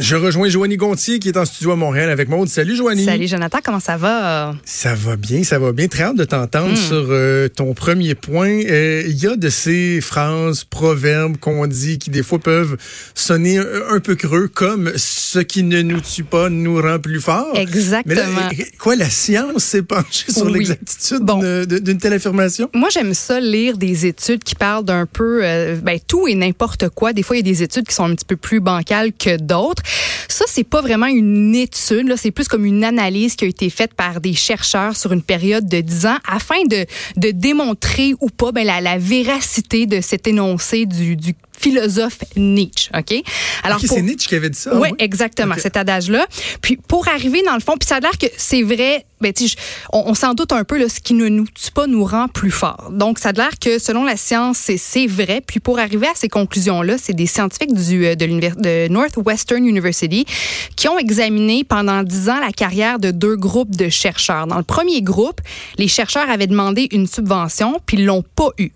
Je rejoins Joanie Gontier qui est en studio à Montréal avec moi. Salut Joanie. Salut Jonathan, comment ça va? Ça va bien, ça va bien. Très hâte de t'entendre Mm. sur euh, ton premier point. Euh, Il y a de ces phrases, proverbes qu'on dit qui des fois peuvent sonner un, un peu creux, comme ce qui ne nous tue pas nous rend plus forts. Exactement. Mais là, quoi, la science s'est penchée sur Oui. l'exactitude Bon. d'une telle affirmation? Moi, j'aime ça lire des études qui parlent d'un peu euh, ben, tout et n'importe quoi. Des fois, il y a des études qui sont un petit peu plus bancales que d'autres. Ça, c'est pas vraiment une étude, là, c'est plus comme une analyse qui a été faite par des chercheurs sur une période de 10 ans afin de, de démontrer ou pas ben, la, la véracité de cet énoncé du, du philosophe Nietzsche. OK? Alors, Ok, pour- c'est Nietzsche qui avait dit ça. Oui, hein? exactement, cet adage-là. Puis pour arriver dans le fond, puis ça a l'air que c'est vrai, ben, je- on, on s'en doute un peu, là, ce qui ne nous tue pas nous rend plus forts. Donc ça a l'air que selon la science, c'est- vrai. Puis pour arriver à ces conclusions-là, c'est des scientifiques du, euh, de, de Northwestern University qui ont examiné pendant dix ans la carrière de deux groupes de chercheurs. Dans le premier groupe, les chercheurs avaient demandé une subvention, puis ils l'ont pas eu.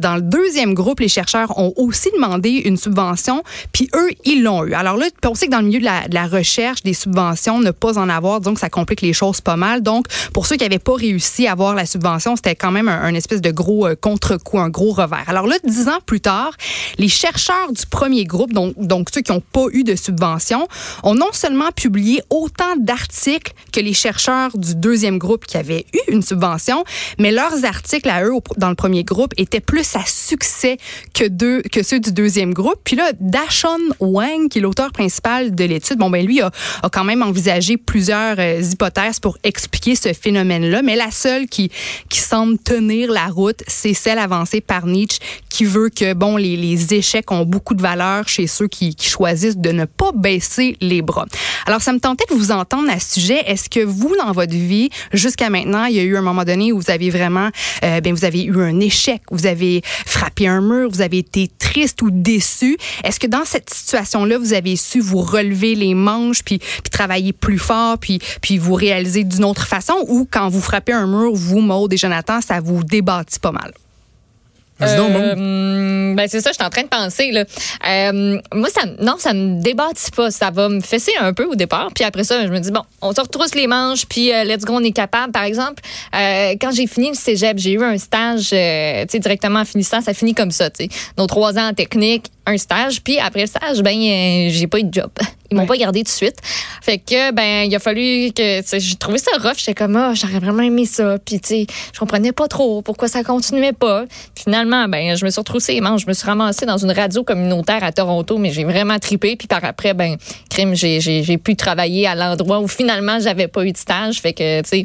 Dans le deuxième groupe, les chercheurs ont aussi demandé une subvention, puis eux, ils l'ont eu. Alors là, on sait que dans le milieu de la, recherche, des subventions, ne pas en avoir, donc ça complique les choses pas mal. Donc, pour ceux qui n'avaient pas réussi à avoir la subvention, c'était quand même un, espèce de gros euh, contre-coup, un gros revers. Alors là, dix ans plus tard, les chercheurs du premier groupe, donc, donc ceux qui n'ont pas eu de subvention, ont non seulement publié autant d'articles que les chercheurs du deuxième groupe qui avaient eu une subvention, mais leurs articles à eux dans le premier groupe étaient plus à succès que, deux, que ceux du deuxième groupe. Puis là, Dashon Wang, qui est l'auteur principal de l'étude, bon ben lui a, quand même envisagé plusieurs euh, hypothèses pour expliquer ce phénomène-là, mais la seule qui, qui semble tenir la route, c'est celle avancée par Nietzsche, qui veut que bon les, échecs ont beaucoup de valeur chez ceux qui, qui choisissent de ne pas baisser les bras. Alors ça me tentait de vous entendre à ce sujet. Est-ce que vous dans votre vie jusqu'à maintenant, il y a eu un moment donné où vous avez vraiment, euh, ben vous avez eu un échec, vous avez frappé un mur, vous avez été triste ou déçu. Est-ce que dans cette situation-là, vous avez su vous relever les manches puis, travailler plus fort puis vous réaliser d'une autre façon? Ou quand vous frappez un mur, vous Maud et Jonathan, ça vous débattit pas mal? Euh, ben c'est ça, je suis en train de penser là. Euh, moi ça non, ça me débattit pas, ça va me fesser un peu au départ, puis après ça, je me dis bon, on se retrousse les manches puis euh, let's go, on est capable. Par exemple, euh, quand j'ai fini le cégep, j'ai eu un stage euh, sais directement en finissant, ça finit comme ça, sais. Nos trois ans en technique, un stage, puis après le stage, ben j'ai pas eu de job. Ils m'ont Ouais. pas gardé tout de suite. Fait que ben il a fallu que j'ai trouvé ça rough, j'étais comme ah, j'aurais vraiment aimé ça, puis tu sais, je comprenais pas trop pourquoi ça continuait pas. Puis finalement ben je me suis retroussée les manches, je me suis ramassée dans une radio communautaire à Toronto, mais j'ai vraiment tripé puis par après ben crime, j'ai pu travailler à l'endroit où finalement j'avais pas eu de stage, fait que tu sais,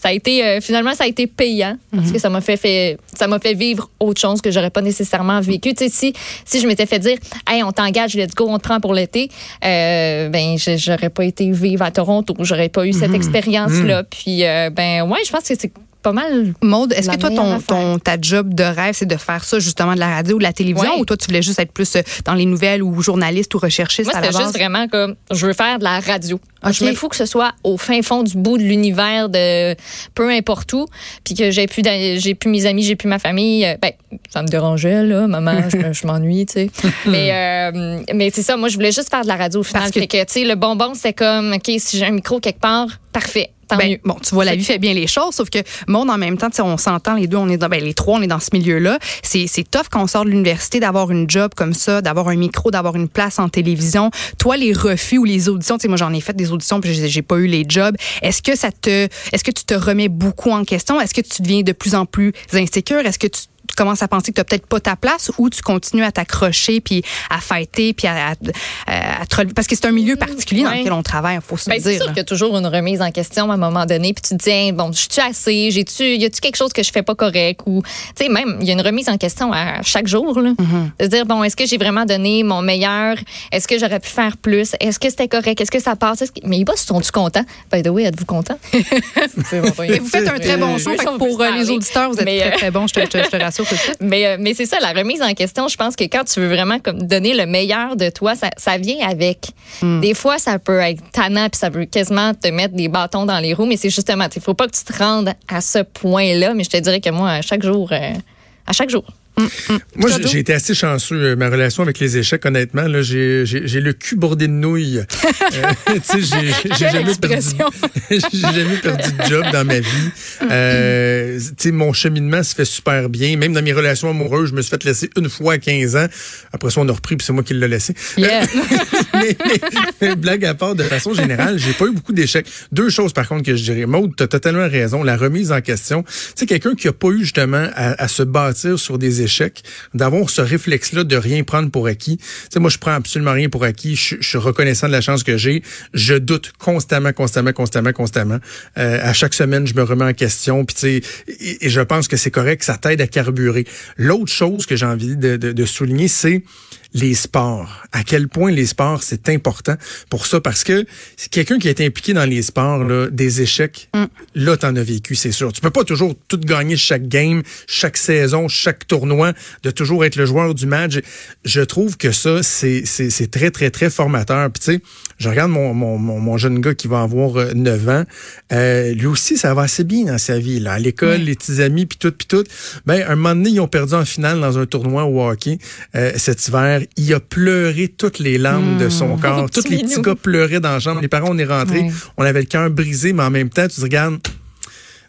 ça a été euh, finalement ça a été payant parce que ça m'a fait, fait ça m'a fait vivre autre chose que j'aurais pas nécessairement vécu. Tu sais si si je m'étais fait dire "Hey, on t'engage, let's go, on te prend pour l'été." Euh, ben je- j'aurais pas été vivre à Toronto, j'aurais pas eu cette expérience là. Puis euh, ben ouais, je pense que c'est pas mal Maude, est-ce que toi, ton, ta job de rêve, c'est de faire ça justement de la radio ou de la télévision? Ou toi, tu voulais juste être plus euh, dans les nouvelles ou journaliste ou recherchiste Moi, à la c'était base? juste vraiment comme je veux faire de la radio. Ok. Je me fous que ce soit au fin fond du bout de l'univers de peu importe où, puis que j'ai plus j'ai plus mes amis, j'ai plus ma famille. Euh, Ben, ça me dérangeait là, maman, je, me- je m'ennuie, tu sais. mais euh, mais c'est ça, moi je voulais juste faire de la radio au final. Parce que- tu sais, le bonbon c'était comme OK, si j'ai un micro quelque part, parfait, tant Ben, mieux. bon, tu vois, la vie fait bien les choses, sauf que monde en même temps, on s'entend les deux, on est dans, ben, les trois, on est dans ce milieu-là. C'est, c'est tough quand on sort de l'université d'avoir une job comme ça, d'avoir un micro, d'avoir une place en télévision. Toi, les refus ou les auditions, tu sais, moi j'en ai fait des auditions puis j'ai, j'ai pas eu les jobs. Est-ce que ça te, est-ce que tu te remets beaucoup en question? Est-ce que tu deviens de plus en plus insécure? Est-ce que tu tu commences à penser que tu n'as peut-être pas ta place ou tu continues à t'accrocher puis à fêter puis à, à, à te relever? Parce que c'est un milieu particulier dans Ouais. lequel on travaille, il faut se Ben, le c'est dire. sûr qu'il y a toujours une remise en question à un moment donné, puis tu te dis, bon, je suis assez, j'ai-tu, y a-tu quelque chose que je fais pas correct ou, tu sais, même, il y a une remise en question à chaque jour, là. Mm-hmm. De se dire, bon, est-ce que j'ai vraiment donné mon meilleur? Est-ce que j'aurais pu faire plus? Est-ce que c'était correct? Est-ce que ça passe? Est-ce que- Mais les boss sont-tu contents? By the way, êtes-vous contents? Et vous faites un très bon Euh, show. oui, fait que on pour euh, les auditeurs, vous êtes Mais, très, euh, très bon. Je te, je te- je te rassure tout de suite. Mais, euh, mais c'est ça, la remise en question, je pense que quand tu veux vraiment comme donner le meilleur de toi, ça, ça vient avec. Hmm. Des fois, ça peut être tannant, puis ça peut quasiment te mettre des bâtons dans les roues, mais c'est justement, il faut pas que tu te rendes à ce point-là, mais je te dirais que moi, à chaque jour, euh, à chaque jour. Moi, Toi, j'ai- j'ai été assez chanceux. euh, Ma relation avec les échecs, honnêtement, là, j'ai le cul bordé de nouilles. Euh, j'ai- jamais perdu, j'ai jamais perdu de job dans ma vie. Euh, mon cheminement se fait super bien. Même dans mes relations amoureuses, je me suis fait laisser une fois à 15 ans. Après ça, on a repris, puis c'est moi qui l'ai laissé. Yeah. mais, mais blague à part, de façon générale, j'ai pas eu beaucoup d'échecs. Deux choses, par contre, que je dirais. Maud, t'as totalement raison. La remise en question. Tu sais, quelqu'un qui a pas eu, justement, à, à se bâtir sur des échecs, d'avoir ce réflexe-là de rien prendre pour acquis. Tu sais, moi, je prends absolument rien pour acquis. Je, suis reconnaissant de la chance que j'ai. Je doute constamment, constamment, constamment, constamment. Euh, à chaque semaine, je me remets en question. Et, je pense que c'est correct. Ça t'aide à carburer. L'autre chose que j'ai envie de, de souligner, c'est les sports. À quel point les sports, c'est important pour ça. Parce que c'est quelqu'un qui est impliqué dans les sports, là, des échecs, là, t'en as vécu, c'est sûr. Tu peux pas toujours tout gagner chaque game, chaque saison, chaque tournoi, de toujours être le joueur du match. Je trouve que ça, c'est c'est- c'est très, très, très formateur. Puis tu sais, je regarde mon, mon, mon, jeune gars qui va avoir euh, 9 ans. Euh, lui aussi, ça va assez bien dans sa vie. Là. À l'école, les petits amis, puis tout, puis tout. Ben, un moment donné, ils ont perdu en finale dans un tournoi au hockey euh, cet hiver. Il a pleuré toutes les larmes de son corps. Petit Tous les petits gars pleuraient dans la chambre. Les parents, on est rentrés. On avait le cœur brisé, mais en même temps, tu te regardes...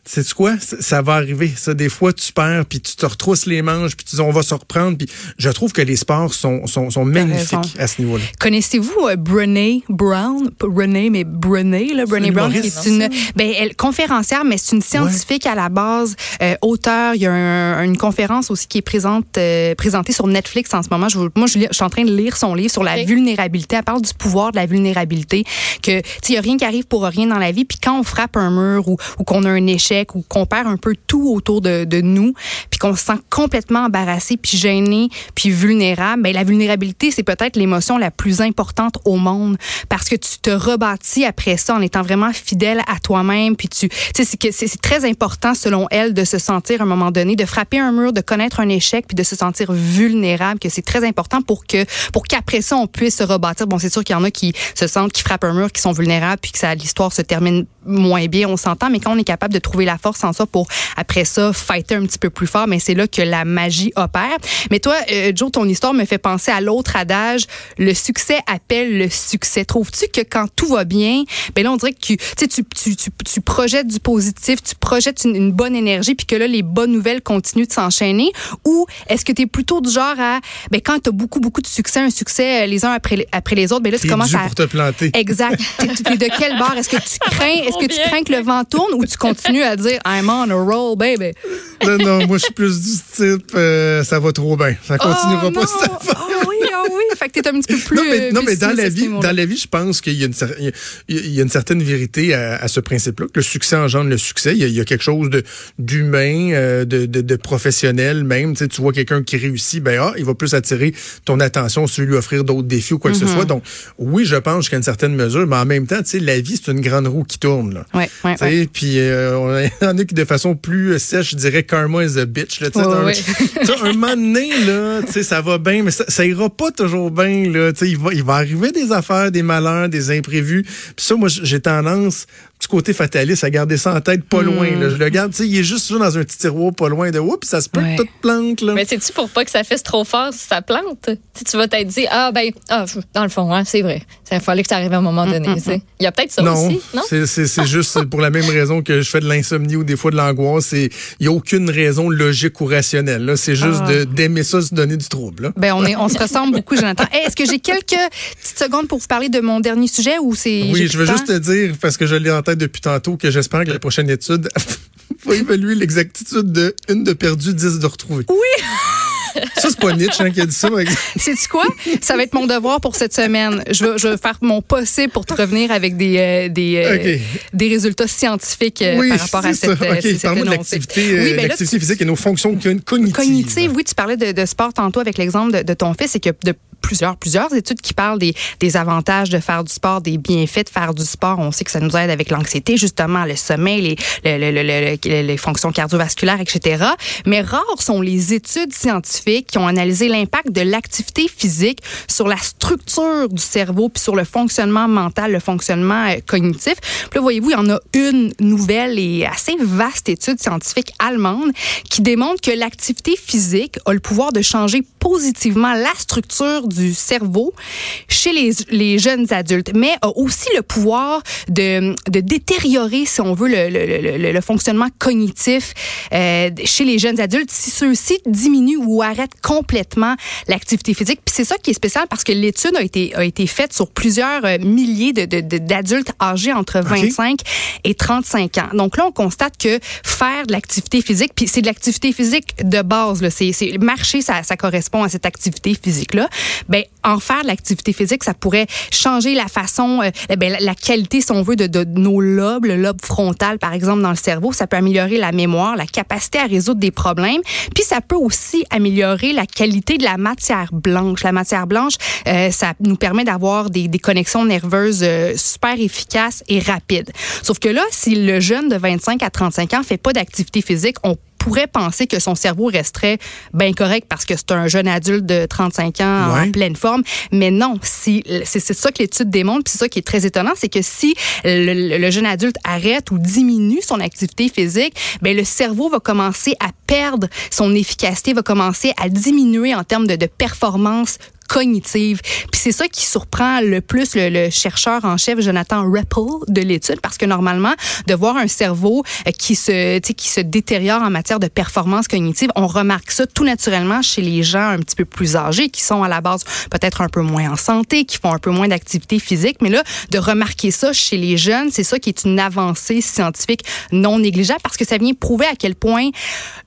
Sais-tu quoi? Ça, ça va arriver. Ça, des fois, tu perds, puis tu te retrousses les manches, puis tu dis, on va se reprendre. Puis je trouve que les sports sont, sont, sont magnifiques à ce niveau-là. Connaissez-vous euh, Brené Brown? Brené, mais Brené, là, Brené Brown, qui est une ben, elle, conférencière, mais c'est une scientifique à la base, euh, auteur. Il y a un- une conférence aussi qui est présente, euh, présentée sur Netflix en ce moment. Je, moi, je, suis en train de lire son livre sur la vulnérabilité. Elle parle du pouvoir de la vulnérabilité, que tu sais, il y a rien qui arrive pour rien dans la vie. Puis quand on frappe un mur ou, ou qu'on a un échec ou qu'on perd un peu tout autour de, nous, puis qu'on se sent complètement embarrassé, puis gêné, puis vulnérable, ben la vulnérabilité, c'est peut-être l'émotion la plus importante au monde parce que tu te rebâtis après ça en étant vraiment fidèle à toi-même, puis tu, sais, c'est très important selon elle de se sentir à un moment donné, de frapper un mur, de connaître un échec, puis de se sentir vulnérable, que c'est très important pour que pour qu'après ça on puisse se rebâtir. Bon, c'est sûr qu'il y en a qui se sentent, qui frappent un mur, qui sont vulnérables, puis que ça l'histoire se termine moins bien, on s'entend, mais quand on est capable de trouver la force en ça pour après ça fighter un petit peu plus fort, mais c'est là que la magie opère. Mais toi, euh, Joe, ton histoire me fait penser à l'autre adage, le succès appelle le succès. Trouves-tu que quand tout va bien, ben là on dirait que tu, tu, tu, tu, projettes du positif, tu projettes une, une bonne énergie, puis que là les bonnes nouvelles continuent de s'enchaîner, ou est-ce que tu es plutôt du genre à, ben quand tu as beaucoup beaucoup de succès, un succès euh, les uns après les, après les autres, ben là tu commences à pour te planter. Exact. T'es- de quel bord? Est-ce que tu crains, est-ce que tu crains que le vent tourne ou tu continues à dire I'm on a roll, baby? Non, non, moi, je suis plus du type, euh, ça va trop bien. Ça continuera oh, pas non. cette affaire. Ah oui, oui. Fait que t'es un petit peu plus. non, mais, euh, non, mais dans la vie, dans la vie, je pense qu'il y a une, y a- certaine vérité à, à ce principe-là, que le succès engendre le succès. Il y a, il y a quelque chose d'humain, euh, de, de, de professionnel même. Tu, sais, tu vois quelqu'un qui réussit, ben ah, il va plus attirer ton attention sur lui offrir d'autres défis ou quoi que ce Mm-hmm. soit. Donc, oui, je pense qu'à une certaine mesure, mais en même temps, tu sais, la vie, c'est une grande roue qui tourne. Là. Ouais, ouais, Tu sais, ouais. Puis euh, on en a qui de façon plus sèche, je dirais karma is a bitch. Là, tu sais, tu un moment donné, là, tu sais, ça va bien, mais ça, ça ira pas toujours bien. Là, il va, il va arriver des affaires, des malheurs, des imprévus. Puis ça, moi, j'ai tendance, du côté fataliste, à garder ça en tête pas loin. Là. Je le garde, tu sais, il est juste dans un petit tiroir pas loin de oups, ça se peut Ouais. que plante. Là. Mais c'est-tu pour pas que ça fasse trop fort si ça plante? Tu sais, tu vas t'être dit, ah, ben, ah, dans le fond, hein, c'est vrai. Il fallait que ça arrive à un moment donné. tu sais. Il y a peut-être ça non, aussi, non? c'est- juste pour la même raison que je fais de l'insomnie ou des fois de l'angoisse. Il n'y a aucune raison logique ou rationnelle. C'est juste Ah. d'aimer ça, se donner du trouble. Là. Ben, on, est, on se ressemble beaucoup, Jonathan. Hey, Est-ce que j'ai quelques petites secondes pour vous parler de mon dernier sujet ou c'est. Oui, je veux juste te dire, parce que je l'ai en tête depuis tantôt, que j'espère que la prochaine étude faut évaluer l'exactitude de une de perdu, dix de retrouvé. Oui. Ça, c'est pas Nietzsche hein, qui a dit ça. C'est quoi? Ça va être mon devoir pour cette semaine. Je vais, je vais faire mon possible pour te revenir avec des, euh, des, euh, des résultats scientifiques euh, Oui, par rapport à cette, ça. OK, cet parle-moi de énoncé. l'activité euh, Oui, ben physique et nos fonctions co- cognitives. cognitive, oui, tu parlais de, de sport tantôt avec l'exemple de, de ton fils et que de plusieurs, plusieurs études qui parlent des, des avantages de faire du sport, des bienfaits de faire du sport. On sait que ça nous aide avec l'anxiété, justement, le sommeil, les, le- le- le- le- les fonctions cardiovasculaires, etc. Mais rares sont les études scientifiques qui ont analysé l'impact de l'activité physique sur la structure du cerveau puis sur le fonctionnement mental, le fonctionnement euh, cognitif. Puis là, voyez-vous, il y en a une nouvelle et assez vaste étude scientifique allemande qui démontre que l'activité physique a le pouvoir de changer positivement la structure du cerveau chez les, les jeunes adultes, mais a aussi le pouvoir de, de détériorer, si on veut, le, le, le, le fonctionnement cognitif euh, chez les jeunes adultes si ceux-ci diminuent ou arrêtent complètement l'activité physique. Puis c'est ça qui est spécial parce que l'étude a été, a été faite sur plusieurs euh, milliers de, de, d'adultes âgés entre 25 et 35 ans. Donc là, on constate que faire de l'activité physique, puis c'est de l'activité physique de base, là, c'est marcher, ça, ça correspond à cette activité physique-là. Ben, en faire de l'activité physique, ça pourrait changer la façon, euh, ben, la, la qualité, si on veut, de, de nos lobes, le lobe frontal, par exemple, dans le cerveau. Ça peut améliorer la mémoire, la capacité à résoudre des problèmes. Puis ça peut aussi améliorer la qualité de la matière blanche. La matière blanche, euh, ça nous permet d'avoir des, des connexions nerveuses euh, super efficaces et rapides. Sauf que là, si le jeune de 25 à 35 ans fait pas d'activité physique, on pourrait penser que son cerveau resterait bien correct parce que c'est un jeune adulte de 35 ans Ouais. en pleine forme. Mais non, si c'est c'est ça que l'étude démontre, puis c'est ça qui est très étonnant, c'est que si le, le- le jeune adulte arrête ou diminue son activité physique, ben le cerveau va commencer à perdre son efficacité, va commencer à diminuer en termes de, de performance cognitive. Puis c'est ça qui surprend le plus le, le chercheur en chef Jonathan Rappel de l'étude parce que normalement de voir un cerveau euh, qui se qui se détériore en matière de performance cognitive, on remarque ça tout naturellement chez les gens un petit peu plus âgés qui sont à la base peut-être un peu moins en santé, qui font un peu moins d'activité physique, mais là de remarquer ça chez les jeunes, c'est ça qui est une avancée scientifique non négligeable parce que ça vient prouver à quel point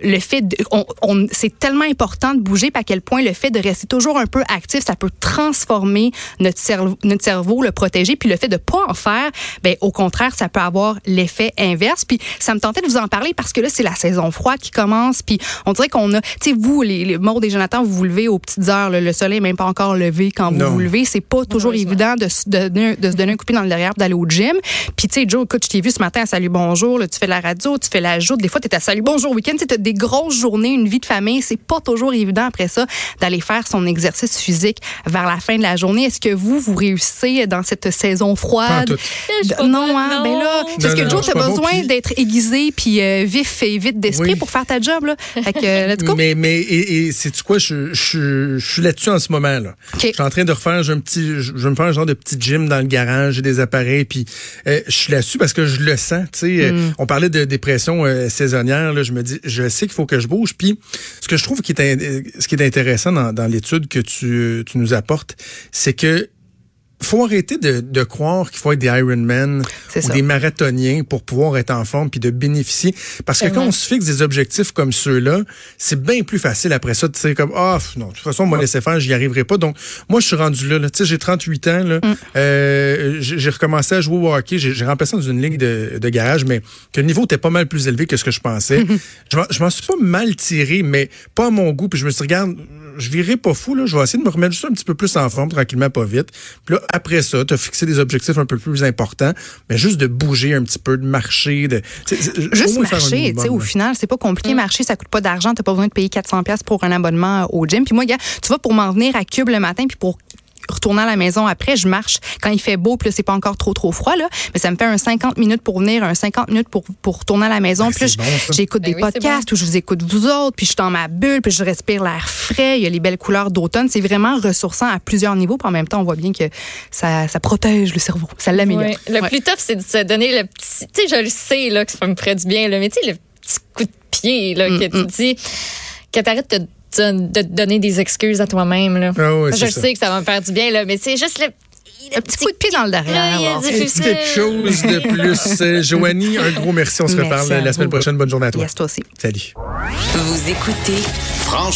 le fait de, on, on- c'est tellement important de bouger, puis à quel point le fait de rester toujours un peu actif, ça peut transformer notre cerveau, notre cerveau, le protéger, puis le fait de pas en faire, ben au contraire, ça peut avoir l'effet inverse. Puis ça me tentait de vous en parler parce que là c'est la saison froide qui commence, puis on dirait qu'on a, tu sais vous les, les Maud et Jonathan, vous vous levez aux petites heures, là, le soleil est même pas encore levé quand vous Non. vous levez, c'est pas toujours évident de, se- de, donner- de se donner un coup de pied dans le derrière, d'aller au gym. Puis tu sais Joe, écoute, je t'ai vu ce matin à Salut Bonjour, là, tu fais la radio, tu fais la joute, des fois tu es à Salut Bonjour week-end, tu as des grosses journées, une vie de famille, c'est pas toujours évident après ça d'aller faire son exercice physique vers la fin de la journée. Est-ce que vous vous réussissez dans cette saison froide? suis pas non, bonne, hein, non. ben là, parce Non, que non, Joe, t'as besoin puis- d'être aiguisé puis euh, vif et vite d'esprit Oui. pour faire ta job là. Fait que euh, let's go. Mais, mais et, et c'est quoi, je, je, je suis là-dessus en ce moment. là. Je suis en train de refaire, j'ai un petit, je je vais me faire un genre de petit gym dans le garage, j'ai des appareils, puis euh, je suis là-dessus parce que je le sens. Tu sais, euh, Mm. on parlait de dépression euh, saisonnière. Là, je me dis, je sais qu'il faut que je bouge. Puis, ce que je trouve qui est, in- ce qui est intéressant dans, dans l'étude que tu, tu nous apportes, c'est que faut arrêter de, de croire qu'il faut être des Ironman ou ça. des marathoniens pour pouvoir être en forme puis de bénéficier. Parce que quand on se fixe des objectifs comme ceux-là, c'est bien plus facile après ça de dire comme ah pff, non de toute façon moi laisser faire j'y arriverai pas. Donc moi je suis rendu là. là. Tu sais j'ai 38 ans là. Euh, j'ai recommencé à jouer au hockey. J'ai remplacé dans une ligue de, de garage, mais que le niveau était pas mal plus élevé que ce que je pensais. je m'en- suis pas mal tiré, mais pas à mon goût. Puis je me suis dit, regarde, je virai pas fou là. Je vais essayer de me remettre juste un petit peu plus en forme tranquillement, pas vite. Puis là après ça, tu as fixé des objectifs un peu plus importants, mais juste de bouger un petit peu, de marcher, de Juste marcher, tu sais, au final, c'est pas compliqué. Marcher, ça coûte pas d'argent. T'as pas besoin de payer 400 pièces pour un abonnement au gym. Puis moi, gars, tu vois, pour m'en venir à Cube le matin, puis pour retourner à la maison après, je marche quand il fait beau, puis là, c'est pas encore trop trop froid là, mais ça me fait un 50 minutes pour venir, un 50 minutes pour pour retourner à la maison. Ben, puis bon, j'écoute Ben des oui, c'est podcasts où je vous écoute vous autres, puis je suis dans ma bulle, puis je respire l'air frais, il y a les belles couleurs d'automne, c'est vraiment ressourçant à plusieurs niveaux, puis en même temps, on voit bien que ça ça protège le cerveau, ça l'améliore. Le Ouais. plus tough, c'est de se donner le petit. Tu sais, je le sais là, que ça me ferait du bien, là, mais tu sais, le petit coup de pied là, Mm, que tu dis, que tu arrêtes de, de, de te donner des excuses à toi-même. Là. Ah je ça. sais que ça va me faire du bien, là, mais c'est juste le. Un petit coup de pied dans le derrière. il a là. dit- Un petit quelque chose de plus. Euh, Joanie, un gros merci. On se Merci reparle la semaine prochaine. Bonne journée à toi. Yes, toi aussi. Salut. Vous écoutez